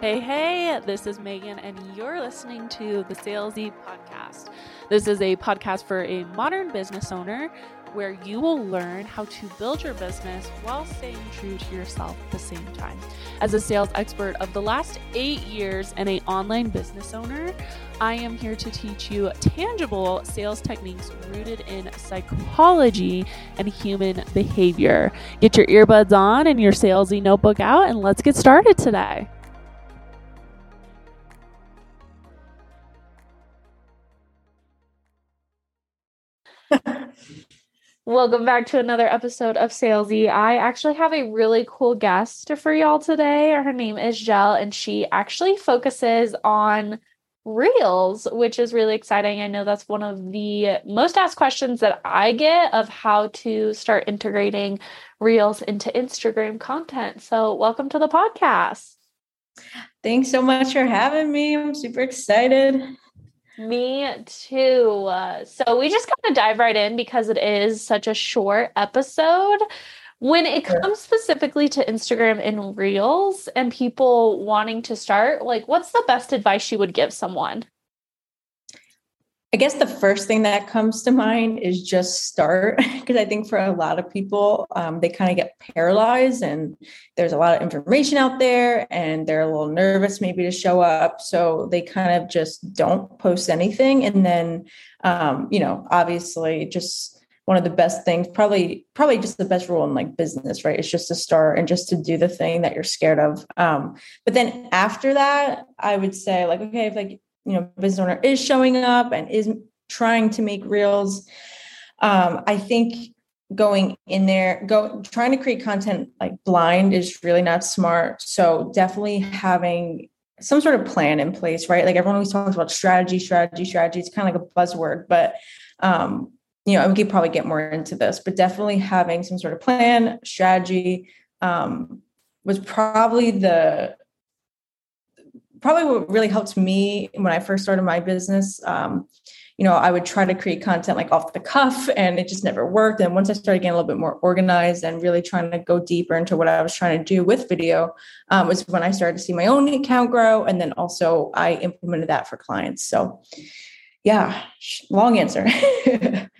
Hey, hey, this is Meghan, and you're listening to the Salesy Podcast. This is a podcast for a modern business owner where you will learn how to build your business while staying true to yourself at the same time. As a sales expert of the last eight years and an online business owner, I am here to teach you tangible sales techniques rooted in psychology and human behavior. Get your earbuds on and your salesy notebook out, and let's get started today. Welcome back to another episode of Salesy. I actually have a really cool guest for y'all today. Her name is Gel, and she actually focuses on Reels, which is really exciting. I know that's one of the most asked questions that I get of how to start integrating Reels into Instagram content. So, welcome to the podcast. Thanks so much for having me. I'm super excited. Me too. Uh, so we just kind of dive right in because it is such a short episode. When it comes specifically to Instagram and Reels and people wanting to start, like what's the best advice you would give someone? I guess the first thing that comes to mind is just start because I think for a lot of people, um, they kind of get paralyzed and there's a lot of information out there and they're a little nervous maybe to show up. So they kind of just don't post anything. And then, um, you know, obviously just one of the best things, probably, probably just the best rule in like business, right? It's just to start and just to do the thing that you're scared of. Um, but then after that, I would say like, okay, if like you know business owner is showing up and is trying to make reels. Um, i think going in there go trying to create content like blind is really not smart. So definitely having some sort of plan in place right? Like everyone always talks about strategy strategy strategy. It's kind of like a buzzword but um you know we could probably get more into this but definitely having some sort of plan strategy um was probably the probably what really helped me when I first started my business. Um, you know, I would try to create content like off the cuff and it just never worked. And once I started getting a little bit more organized and really trying to go deeper into what I was trying to do with video, um, was when I started to see my own account grow. And then also I implemented that for clients. So, yeah, long answer.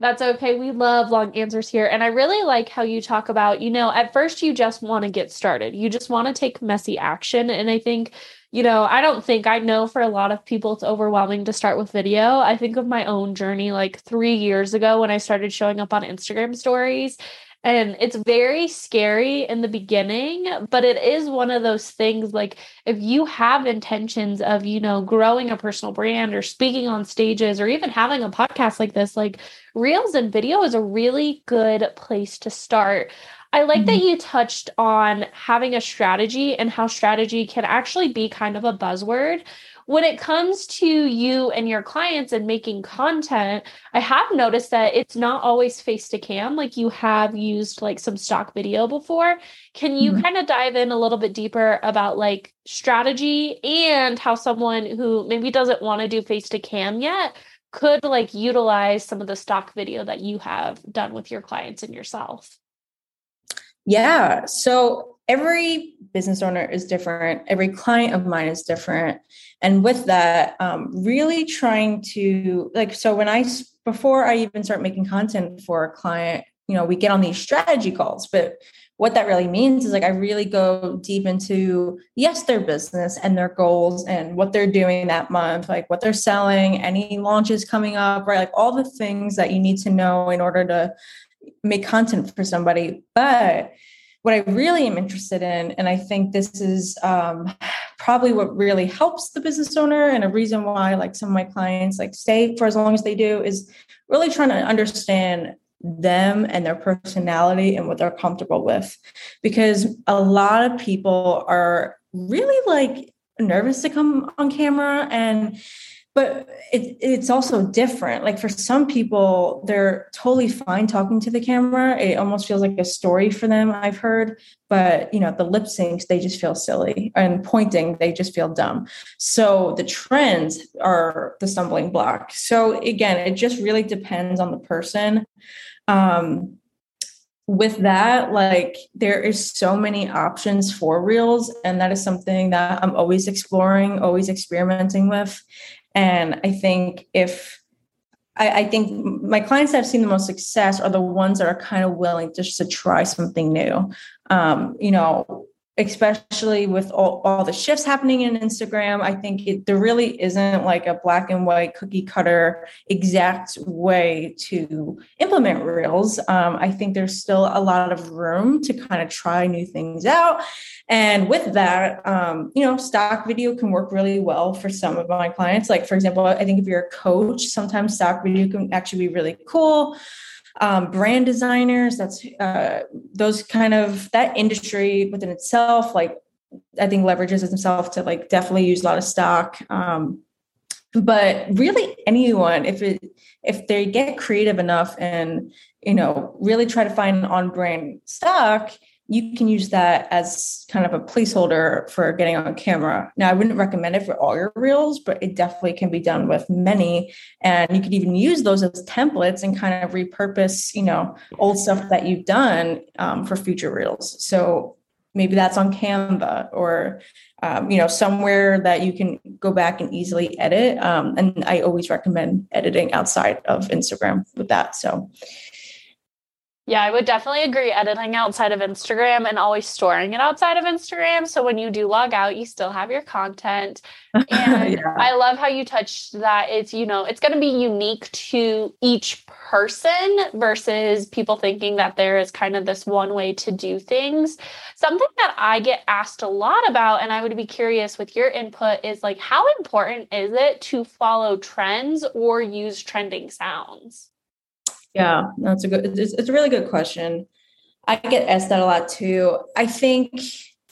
That's okay. We love long answers here. And I really like how you talk about, you know, at first you just want to get started. You just want to take messy action. And I think you know, I don't think I know for a lot of people it's overwhelming to start with video. I think of my own journey like three years ago when I started showing up on Instagram stories. And it's very scary in the beginning, but it is one of those things like if you have intentions of, you know, growing a personal brand or speaking on stages or even having a podcast like this, like Reels and video is a really good place to start. I like mm-hmm. that you touched on having a strategy and how strategy can actually be kind of a buzzword. When it comes to you and your clients and making content, I have noticed that it's not always face to cam. Like you have used like some stock video before. Can you mm-hmm. kind of dive in a little bit deeper about like strategy and how someone who maybe doesn't want to do face to cam yet could like utilize some of the stock video that you have done with your clients and yourself? Yeah. So every business owner is different. Every client of mine is different. And with that, um, really trying to like, so when I, before I even start making content for a client, you know, we get on these strategy calls, but what that really means is like I really go deep into yes, their business and their goals and what they're doing that month, like what they're selling, any launches coming up, right? Like all the things that you need to know in order to make content for somebody. But what I really am interested in, and I think this is um, probably what really helps the business owner, and a reason why like some of my clients like stay for as long as they do, is really trying to understand them and their personality and what they're comfortable with, because a lot of people are really like nervous to come on camera and but it, it's also different. Like for some people they're totally fine talking to the camera. It almost feels like a story for them i've heard. But you know the lip syncs they just feel silly. And pointing they just feel dumb. So the trends are the stumbling block. So again it just really depends on the person. Um with that, like there is so many options for reels, and that is something that I'm always exploring, always experimenting with. And I think if I, I, think my clients that have seen the most success are the ones that are kind of willing just to try something new. Um, you know, especially with all, all the shifts happening in Instagram, I think it, there really isn't like a black and white cookie cutter exact way to implement Reels. Um, I think there's still a lot of room to kind of try new things out. And with that, um, you know, stock video can work really well for some of my clients. Like, for example, I think if you're a coach, sometimes stock video can actually be really cool um, brand designers that's uh, those kind of that industry within itself like i think leverages itself to like definitely use a lot of stock um, but really anyone if it if they get creative enough and you know really try to find on brand stock you can use that as kind of a placeholder for getting on camera. Now, I wouldn't recommend it for all your reels, but it definitely can be done with many. And you could even use those as templates and kind of repurpose, you know, old stuff that you've done um, for future reels. So maybe that's on Canva or, um, you know, somewhere that you can go back and easily edit. Um, and I always recommend editing outside of Instagram with that. So yeah, I would definitely agree. Editing outside of Instagram and always storing it outside of Instagram. So when you do log out, you still have your content. And yeah. I love how you touched that. It's, you know, it's going to be unique to each person versus people thinking that there is kind of this one way to do things. Something that I get asked a lot about, and I would be curious with your input, is like, how important is it to follow trends or use trending sounds? Yeah, that's a good. It's, it's a really good question. I get asked that a lot too. I think,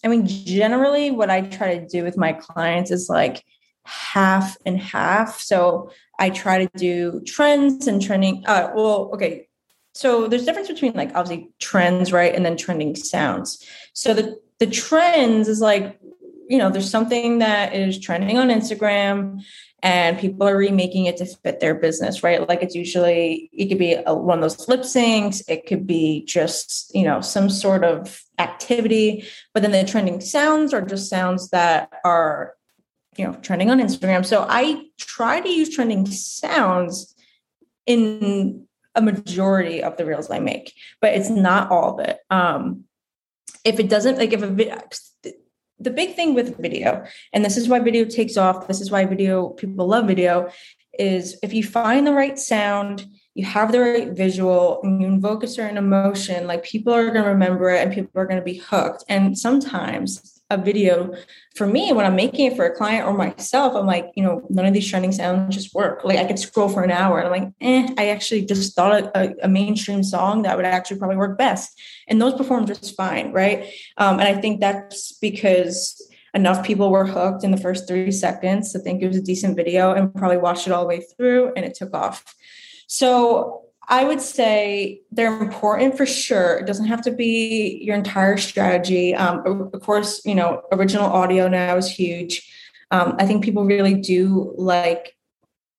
I mean, generally, what I try to do with my clients is like half and half. So I try to do trends and trending. Uh, well, okay. So there's difference between like obviously trends, right, and then trending sounds. So the the trends is like you know there's something that is trending on Instagram and people are remaking it to fit their business, right? Like it's usually it could be a, one of those lip syncs, it could be just you know some sort of activity, but then the trending sounds are just sounds that are you know trending on Instagram. So I try to use trending sounds in a majority of the reels I make, but it's not all of it. Um, if it doesn't like if a the big thing with video, and this is why video takes off, this is why video people love video, is if you find the right sound, you have the right visual, and you invoke a certain emotion, like people are going to remember it and people are going to be hooked. And sometimes a video for me when I'm making it for a client or myself, I'm like, you know, none of these trending sounds just work. Like I could scroll for an hour and I'm like, eh, I actually just thought a, a mainstream song that would actually probably work best. And those perform just fine, right? Um, and I think that's because enough people were hooked in the first three seconds to think it was a decent video and probably watched it all the way through and it took off. So I would say they're important for sure. It doesn't have to be your entire strategy. Um, of course, you know, original audio now is huge. Um, I think people really do like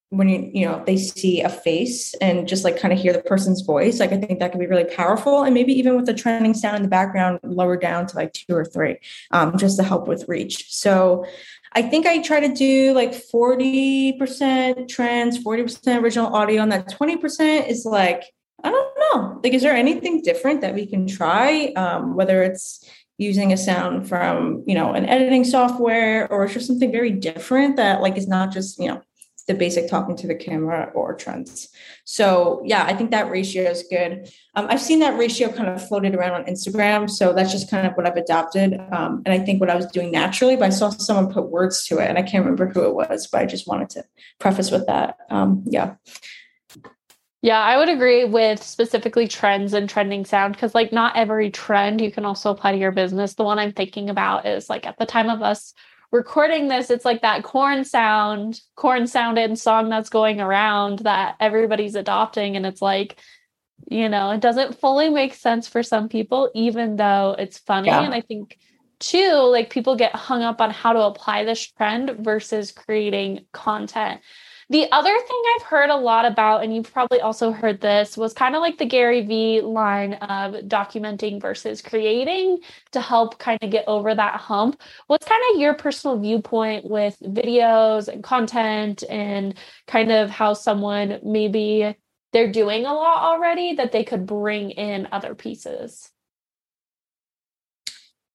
when you you know they see a face and just like kind of hear the person's voice. Like I think that can be really powerful, and maybe even with the trending sound in the background, lower down to like two or three, um, just to help with reach. So I think I try to do like 40% trends, 40% original audio, and that 20% is like, I don't know. Like, is there anything different that we can try? Um, whether it's using a sound from, you know, an editing software or it's just something very different that like is not just, you know, the basic talking to the camera or trends. So yeah, I think that ratio is good. Um, I've seen that ratio kind of floated around on Instagram, so that's just kind of what I've adopted. Um, and I think what I was doing naturally, but I saw someone put words to it, and I can't remember who it was, but I just wanted to preface with that. Um, yeah. Yeah, I would agree with specifically trends and trending sound because, like, not every trend you can also apply to your business. The one I'm thinking about is like at the time of us recording this, it's like that corn sound, corn sounded song that's going around that everybody's adopting. And it's like, you know, it doesn't fully make sense for some people, even though it's funny. Yeah. And I think too, like people get hung up on how to apply this trend versus creating content. The other thing I've heard a lot about, and you've probably also heard this, was kind of like the Gary Vee line of documenting versus creating to help kind of get over that hump. What's kind of your personal viewpoint with videos and content and kind of how someone maybe they're doing a lot already that they could bring in other pieces?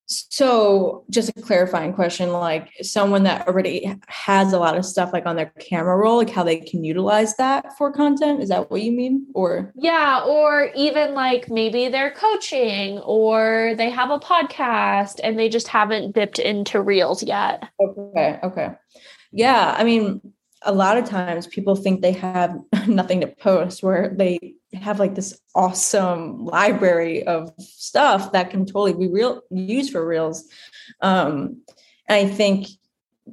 So, just a clarifying question like someone that already has a lot of stuff like on their camera roll, like how they can utilize that for content. Is that what you mean? Or, yeah, or even like maybe they're coaching or they have a podcast and they just haven't dipped into reels yet. Okay. Okay. Yeah. I mean, a lot of times people think they have nothing to post where they have like this awesome library of stuff that can totally be real used for reels um and i think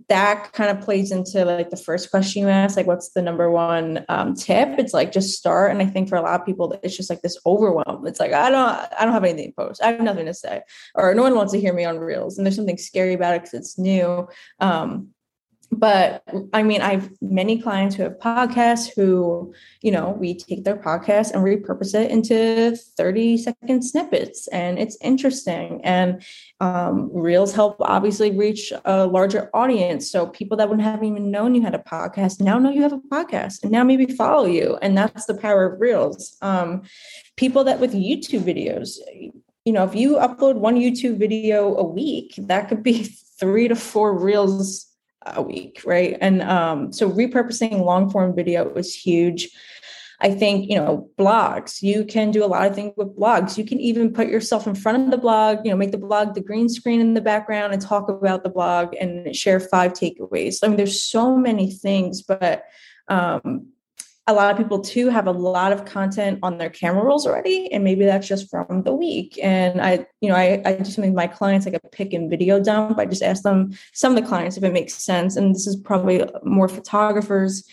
that kind of plays into like the first question you asked like what's the number one um, tip? It's like just start and i think for a lot of people it's just like this overwhelm. It's like i don't i don't have anything to post. I have nothing to say or no one wants to hear me on reels and there's something scary about it because it's new. Um, but I mean, I've many clients who have podcasts who, you know, we take their podcast and repurpose it into 30 second snippets, and it's interesting. And um, Reels help obviously reach a larger audience. So people that wouldn't have even known you had a podcast now know you have a podcast and now maybe follow you. And that's the power of Reels. Um, people that with YouTube videos, you know, if you upload one YouTube video a week, that could be three to four Reels a week, right? And um, so repurposing long form video was huge. I think, you know, blogs, you can do a lot of things with blogs. You can even put yourself in front of the blog, you know, make the blog the green screen in the background and talk about the blog and share five takeaways. I mean, there's so many things, but um, a lot of people too have a lot of content on their camera rolls already and maybe that's just from the week. And i you know i, I do something with my clients like a pick and video dump. I just ask them some of the clients if it makes sense and this is probably more photographers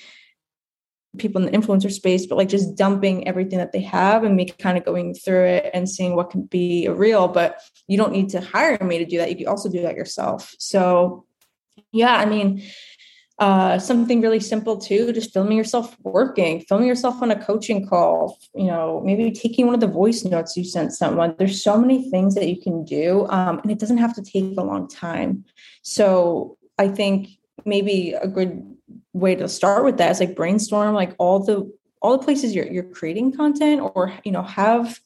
people in the influencer space but like just dumping everything that they have and me kind of going through it and seeing what can be a real but you don't need to hire me to do that. You can also do that yourself. So yeah i mean uh, something really simple too, just filming yourself working, filming yourself on a coaching call, you know, maybe taking one of the voice notes you sent someone. There's so many things that you can do, um, and it doesn't have to take a long time. So I think maybe a good way to start with that is like brainstorm like all the all the places you're you're creating content or you know have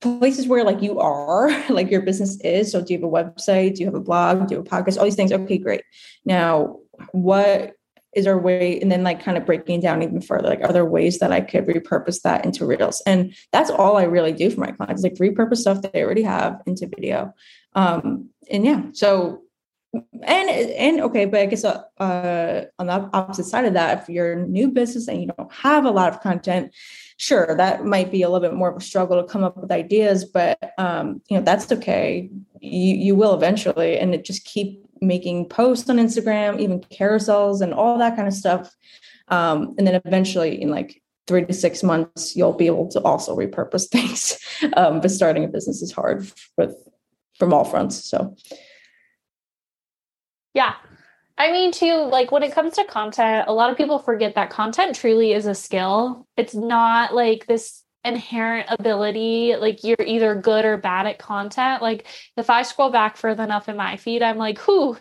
places where like you are like your business is. So do you have a website? Do you have a blog? Do you have a podcast? All these things. Okay great. Now what is our way and then like kind of breaking down even further like are there ways that i could repurpose that into reels? And that's all i really do for my clients like repurpose stuff that they already have into video. Um and yeah so and and okay but i guess uh, uh on the opposite side of that if you're a new business and you don't have a lot of content sure that might be a little bit more of a struggle to come up with ideas but um you know that's okay. You you will eventually and it just keep making posts on Instagram, even carousels and all that kind of stuff. Um, and then eventually, in like three to six months, you'll be able to also repurpose things. Um, but starting a business is hard with from all fronts. So, yeah. I mean, too, like when it comes to content, a lot of people forget that content truly is a skill. It's not like this inherent ability like you're either good or bad at content like if i scroll back further enough in my feed i'm like whoo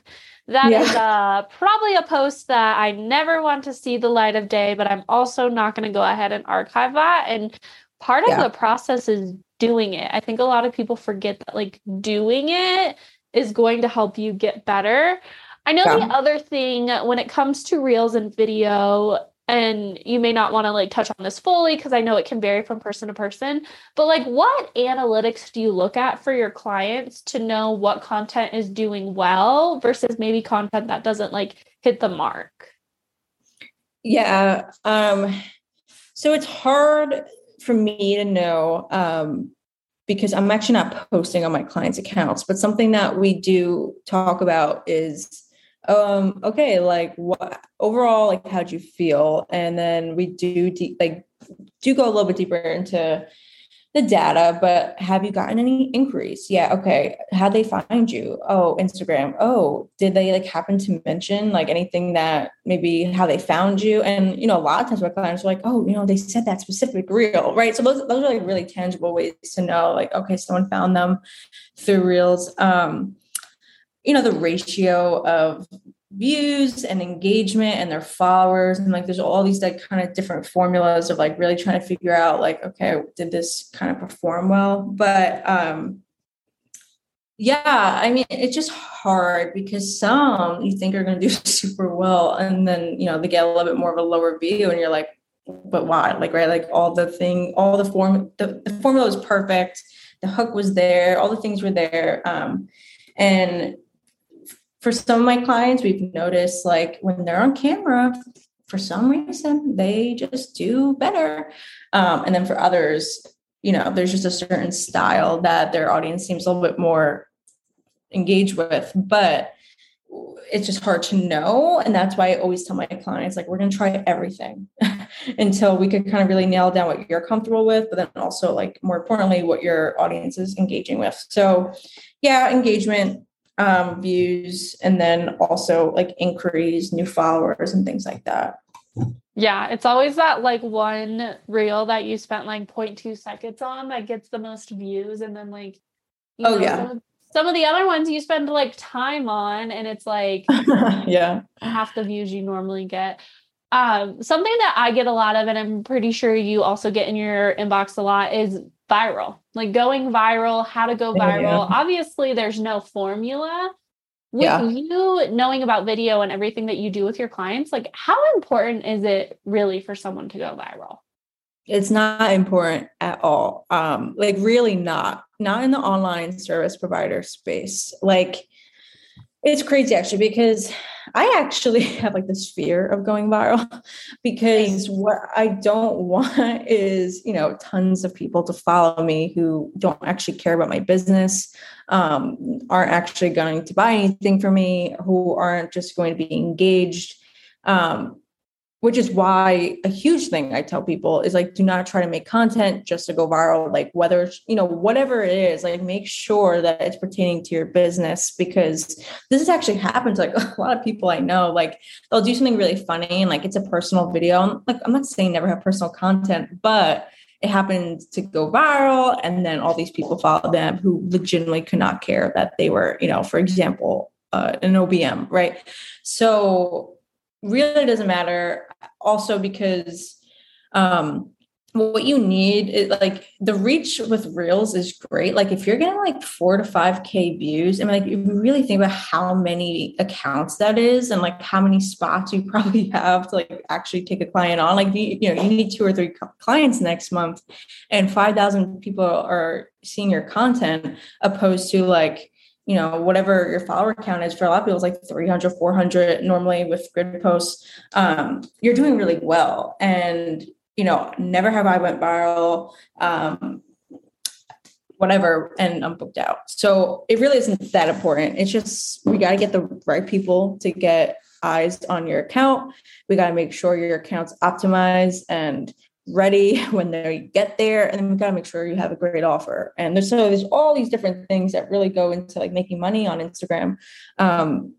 that yeah. is uh, probably a post that i never want to see the light of day but i'm also not going to go ahead and archive that and part of yeah. the process is doing it i think a lot of people forget that like doing it is going to help you get better I know yeah. the other thing when it comes to reels and video, and you may not want to like touch on this fully because I know it can vary from person to person, but like what analytics do you look at for your clients to know what content is doing well versus maybe content that doesn't like hit the mark? Yeah. Um so it's hard for me to know um because I'm actually not posting on my clients' accounts, but something that we do talk about is um okay like what overall like how'd you feel and then we do de- like do go a little bit deeper into the data, but have you gotten any inquiries? Yeah. Okay. How'd they find you? Oh, Instagram. Oh, did they like happen to mention like anything that maybe how they found you? And, you know, a lot of times my clients are like, oh, you know, they said that specific reel, right? So those, those are like really tangible ways to know like, okay, someone found them through reels. Um, you know, the ratio of views and engagement and their followers and like there's all these like kind of different formulas of like really trying to figure out like okay did this kind of perform well? But um yeah i mean it's just hard because some you think are going to do super well and then you know they get a little bit more of a lower view and you're like but why? Like right like all the thing all the form the, the formula was perfect the hook was there all the things were there um and for some of my clients, we've noticed like when they're on camera, for some reason, they just do better. Um, and then for others, you know, there's just a certain style that their audience seems a little bit more engaged with, but it's just hard to know. And that's why I always tell my clients, like, we're going to try everything until we can kind of really nail down what you're comfortable with, but then also, like, more importantly, what your audience is engaging with. So, yeah, engagement um, views and then also like inquiries, new followers, and things like that. Yeah, it's always that like one reel that you spent like 0.2 seconds on that gets the most views. And then like, oh, know, yeah. Some of, some of the other ones you spend like time on, and it's like, yeah, half the views you normally get. Um, something that I get a lot of, and I'm pretty sure you also get in your inbox a lot, is viral, like going viral, how to go viral. Yeah. Obviously, there's no formula. With yeah. you knowing about video and everything that you do with your clients, like how important is it really for someone to go viral? It's not important at all. Um, like really not, not in the online service provider space. Like it's crazy actually because I actually have like this fear of going viral because what I don't want is, you know, tons of people to follow me who don't actually care about my business, um, aren't actually going to buy anything from me, who aren't just going to be engaged. Um, which is why a huge thing I tell people is like, do not try to make content just to go viral. Like, whether, you know, whatever it is, like, make sure that it's pertaining to your business because this has actually happened to like a lot of people I know. Like, they'll do something really funny and like it's a personal video. Like, I'm not saying never have personal content, but it happened to go viral. And then all these people follow them who legitimately could not care that they were, you know, for example, uh, an OBM, right? So, really doesn't matter also because um what you need is like the reach with reels is great. Like if you're getting like four to five K views, I mean, like you really think about how many accounts that is and like how many spots you probably have to like actually take a client on, like you, you know, you need two or three clients next month and 5,000 people are seeing your content opposed to like you know whatever your follower count is for a lot of people it's like 300 400 normally with grid posts. Um, you're doing really well. And you know never have i went viral um, whatever and i'm booked out. So it really isn't that important. It's just we got to get the right people to get eyes on your account. We got to make sure your account's optimized and ready when they get there and we've got to make sure you have a great offer. And there's so there's all these different things that really go into like making money on instagram. Um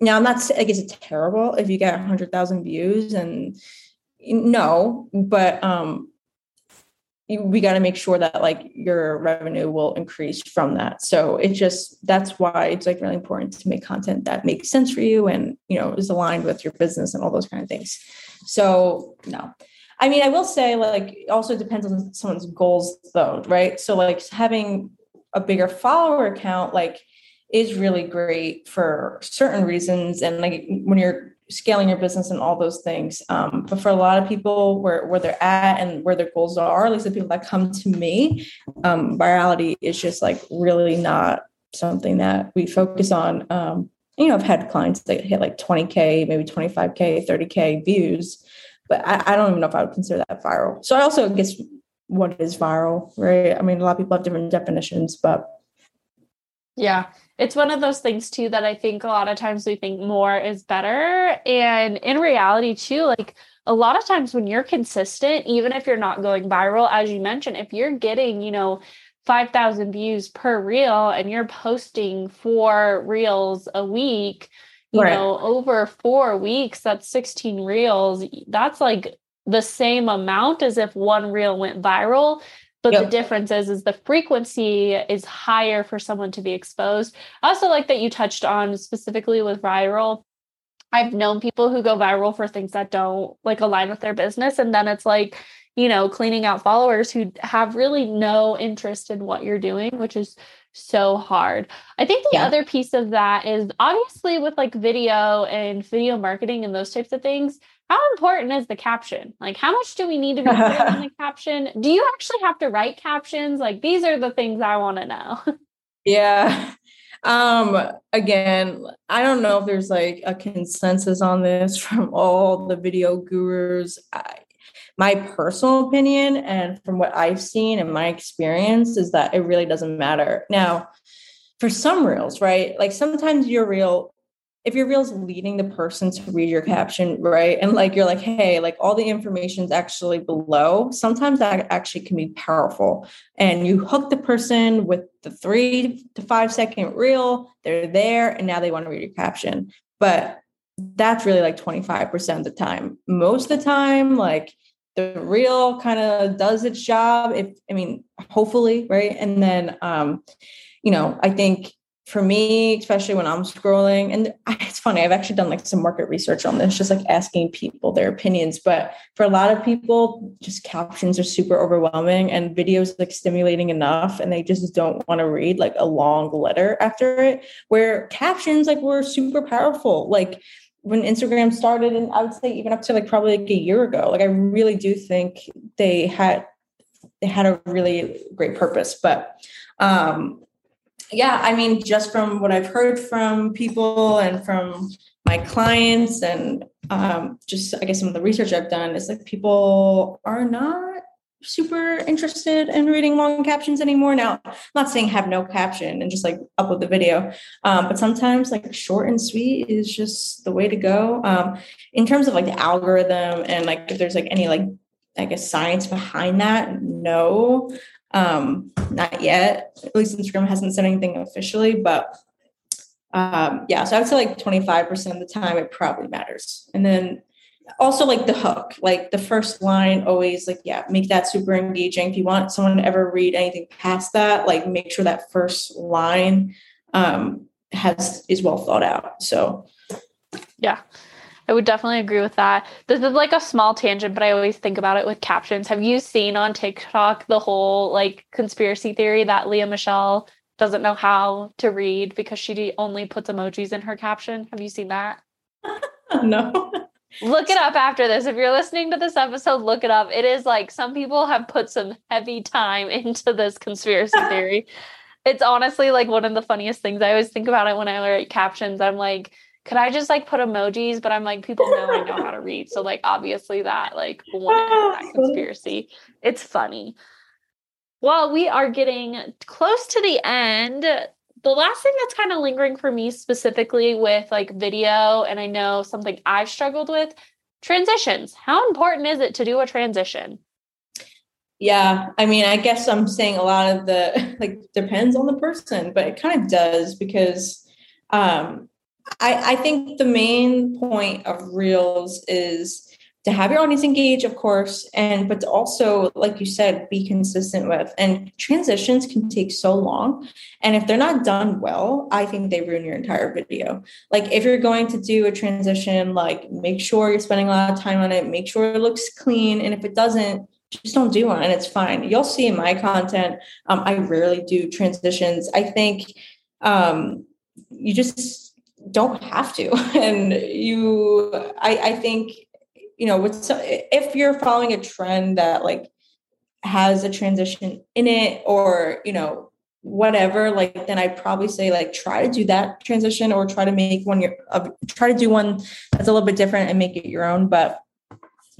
now i'm not i guess it's terrible if you get 100000 views and no but um we got to make sure that like your revenue will increase from that. So it just that's why it's like really important to make content that makes sense for you and you know is aligned with your business and all those kind of things. So no I mean, I will say, like, also depends on someone's goals, though, right? So, like, having a bigger follower count, like, is really great for certain reasons. And like, when you're scaling your business and all those things. Um, but for a lot of people, where where they're at and where their goals are, at least the people that come to me, um, virality is just like really not something that we focus on. Um, you know, I've had clients that hit like 20k, maybe 25k, 30k views but I, I don't even know if I would consider that viral. So I also guess what is viral, right? I mean, a lot of people have different definitions, but yeah, it's one of those things too that I think a lot of times we think more is better. And in reality, too, like a lot of times when you're consistent, even if you're not going viral, as you mentioned, if you're getting, you know, 5,000 views per reel and you're posting four reels a week, you right. know, over four weeks, that's 16 reels. That's like the same amount as if one reel went viral. But yep. the difference is, is the frequency is higher for someone to be exposed. I also like that you touched on specifically with viral. I've known people who go viral for things that don't like align with their business. And then it's like, you know, cleaning out followers who have really no interest in what you're doing, which is so hard. I think the yeah. other piece of that is obviously with like video and video marketing and those types of things, how important is the caption? Like, how much do we need to be putting in the caption? Do you actually have to write captions? Like, these are the things I want to know. yeah. Um, again, I don't know if there's like a consensus on this from all the video gurus. I, my personal opinion and from what I've seen and my experience is that it really doesn't matter. Now, for some reels, right? Like sometimes your reel, if your reel's leading the person to read your caption, right? And like you're like, hey, like all the information is actually below, sometimes that actually can be powerful. And you hook the person with the three to five second reel, they're there, and now they want to read your caption. But that's really like 25% of the time. Most of the time, like the reel kind of does its job if i mean hopefully right? And then um you know i think for me especially when i'm scrolling and it's funny i've actually done like some market research on this just like asking people their opinions but for a lot of people just captions are super overwhelming and videos like stimulating enough and they just don't want to read like a long letter after it where captions like were super powerful. Like when Instagram started, and I would say even up to like probably like a year ago, like I really do think they had they had a really great purpose. But um yeah, I mean, just from what I've heard from people and from my clients and um, just I guess some of the research I've done is like people are not super interested in reading long captions anymore. Now, I'm not saying have no caption and just like upload the video, um, but sometimes like short and sweet is just the way to go. Um, in terms of like the algorithm and like if there's like any like I guess science behind that, no, um, not yet. At least Instagram hasn't said anything officially, but um, yeah. So I would say like 25% of the time it probably matters, and then also like the hook like the first line always like yeah make that super engaging if you want someone to ever read anything past that like make sure that first line um has is well thought out so yeah I would definitely agree with that. This is like a small tangent, but I always think about it with captions. Have you seen on TikTok the whole like conspiracy theory that Lea Michele doesn't know how to read because she only puts emojis in her caption? Have you seen that? no. Look it up after this. If you're listening to this episode, look it up. It is like some people have put some heavy time into this conspiracy theory. it's honestly like one of the funniest things. I always think about it when I write captions. I'm like, could I just like put emojis? But I'm like, people know I know how to read. So like obviously that like one that conspiracy. It's funny. Well, we are getting close to the end the last thing that's kind of lingering for me specifically with like video, and I know something I've struggled with transitions. How important is it to do a transition? Yeah, I mean, I guess I'm saying a lot of the like depends on the person, but it kind of does because um, I, I think the main point of reels is to have your audience engage, of course, and but also, like you said, be consistent with. And transitions can take so long. And if they're not done well, I think they ruin your entire video. Like if you're going to do a transition, like make sure you're spending a lot of time on it, make sure it looks clean. And if it doesn't, just don't do one and it's fine. You'll see in my content, um, I rarely do transitions. I think um, you just don't have to. And you, I, I think you know, with so, if you're following a trend that like has a transition in it or, you know, whatever, like then I'd probably say like try to do that transition or try to make one your uh, try to do one that's a little bit different and make it your own. But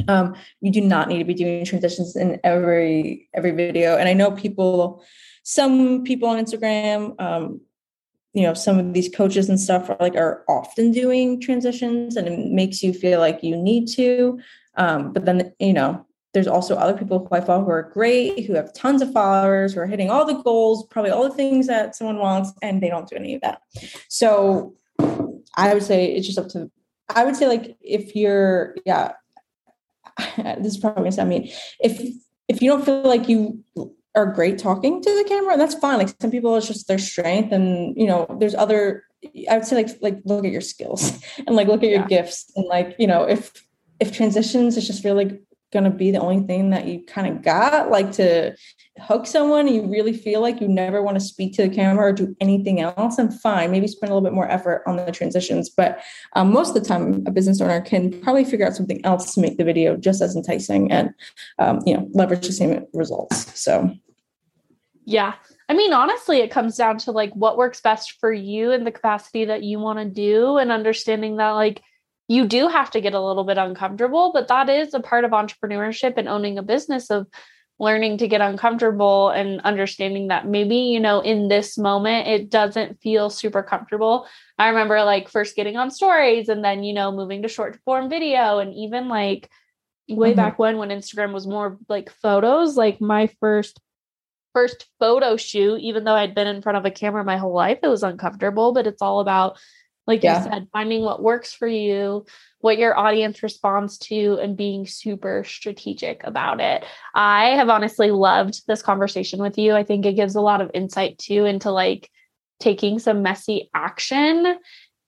um, you do not need to be doing transitions in every every video. And I know people, some people on Instagram, um, you know some of these coaches and stuff are like are often doing transitions and it makes you feel like you need to Um, but then, you know, there's also other people who I follow who are great, who have tons of followers, who are hitting all the goals, probably all the things that someone wants, and they don't do any of that. So I would say it's just up to, I would say, like, if you're, yeah, this is probably gonna sound mean. If if you don't feel like you are great talking to the camera, and that's fine. Like some people, it's just their strength, and you know, there's other. I would say like like look at your skills and like look at your yeah. gifts and like you know if if transitions is just really to be the only thing that you kind of got? Like to hook someone you really feel like you never want to speak to the camera or do anything else? And fine maybe spend a little bit more effort on the transitions but um, most of the time a business owner can probably figure out something else to make the video just as enticing and um, you know leverage the same results so. Yeah. I mean, honestly, it comes down to like what works best for you and the capacity that you want to do and understanding that like you do have to get a little bit uncomfortable, but that is a part of entrepreneurship and owning a business of learning to get uncomfortable and understanding that maybe, you know, in this moment, it doesn't feel super comfortable. I remember like first getting on stories and then, you know, moving to short form video and even like way mm-hmm. back when, when Instagram was more like photos, like my first first photo shoot even though i'd been in front of a camera my whole life it was uncomfortable but it's all about like yeah. you said finding what works for you what your audience responds to and being super strategic about it. I have honestly loved this conversation with you. I think it gives a lot of insight too into like taking some messy action.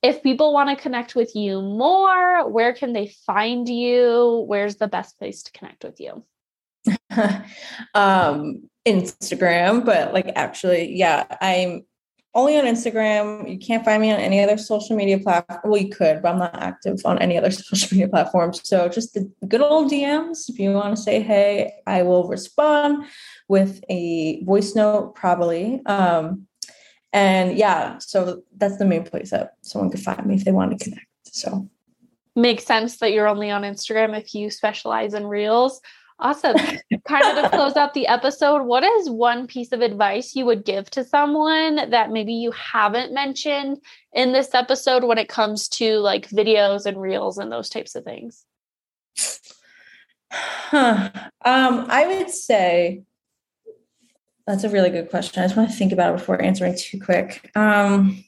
If people want to connect with you more where can they find you? Where's the best place to connect with you? Um instagram but like actually yeah i'm only on Instagram. You can't find me on any other social media platform. Well, you could, but I'm not active on any other social media platforms. So just the good old DMs. If you want to say hey, I will respond with a voice note, probably. Um, and yeah, so that's the main place that someone could find me if they want to connect. So makes sense that you're only on Instagram if you specialize in reels. Awesome. kind of to close out the episode, what is one piece of advice you would give to someone that maybe you haven't mentioned in this episode when it comes to like videos and reels and those types of things? Huh. Um, I would say that's a really good question. I just want to think about it before answering too quick. Um,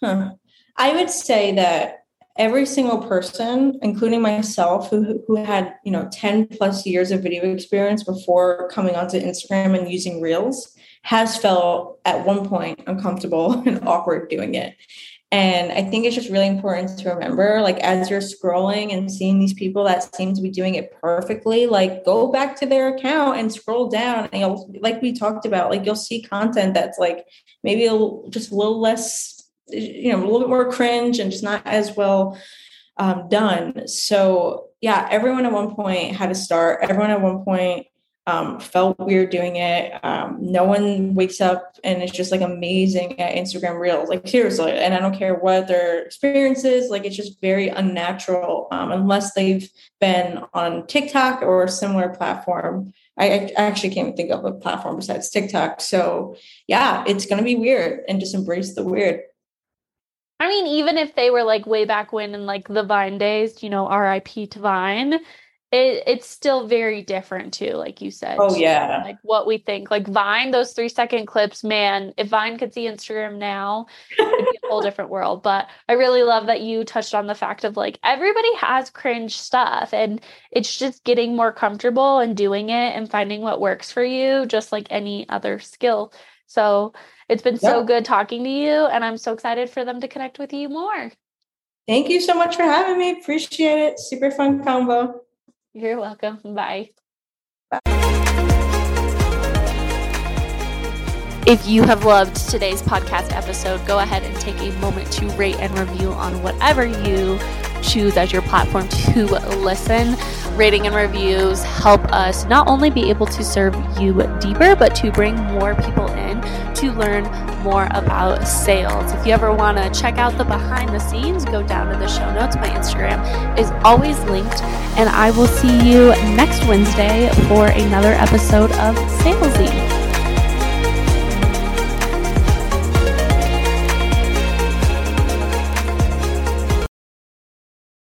huh. I would say that every single person including myself who, who had you know 10 plus years of video experience before coming onto instagram and using reels has felt at one point uncomfortable and awkward doing it. And i think it's just really important to remember like as you're scrolling and seeing these people that seem to be doing it perfectly like go back to their account and scroll down and you'll like we talked about like you'll see content that's like maybe a, just a little less you know a little bit more cringe and just not as well um, done. So yeah everyone at one point had to start. Everyone at one point um, felt weird doing it. Um, no one wakes up and it's just like amazing at instagram reels. Like seriously and i don't care what their experience is like it's just very unnatural um, unless they've been on tiktok or a similar platform. I, I actually can't think of a platform besides tiktok. So yeah it's going to be weird and just embrace the weird I mean, even if they were like way back when in like the Vine days, you know, RIP to Vine, it, it's still very different too, like you said. Oh yeah. Like what we think. Like Vine, those three second clips, man, if Vine could see Instagram now, it'd be a whole different world. But I really love that you touched on the fact of like everybody has cringe stuff and it's just getting more comfortable and doing it and finding what works for you, just like any other skill. So it's been so good talking to you, and I'm so excited for them to connect with you more. Thank you so much for having me. Appreciate it. Super fun combo. You're welcome. Bye. If you have loved today's podcast episode, go ahead and take a moment to rate and review on whatever you choose as your platform to listen. Rating and reviews help us not only be able to serve you deeper, but to bring more people in to learn more about sales. If you ever want to check out the behind the scenes, go down to the show notes. My Instagram is always linked, and I will see you next Wednesday for another episode of Salesy.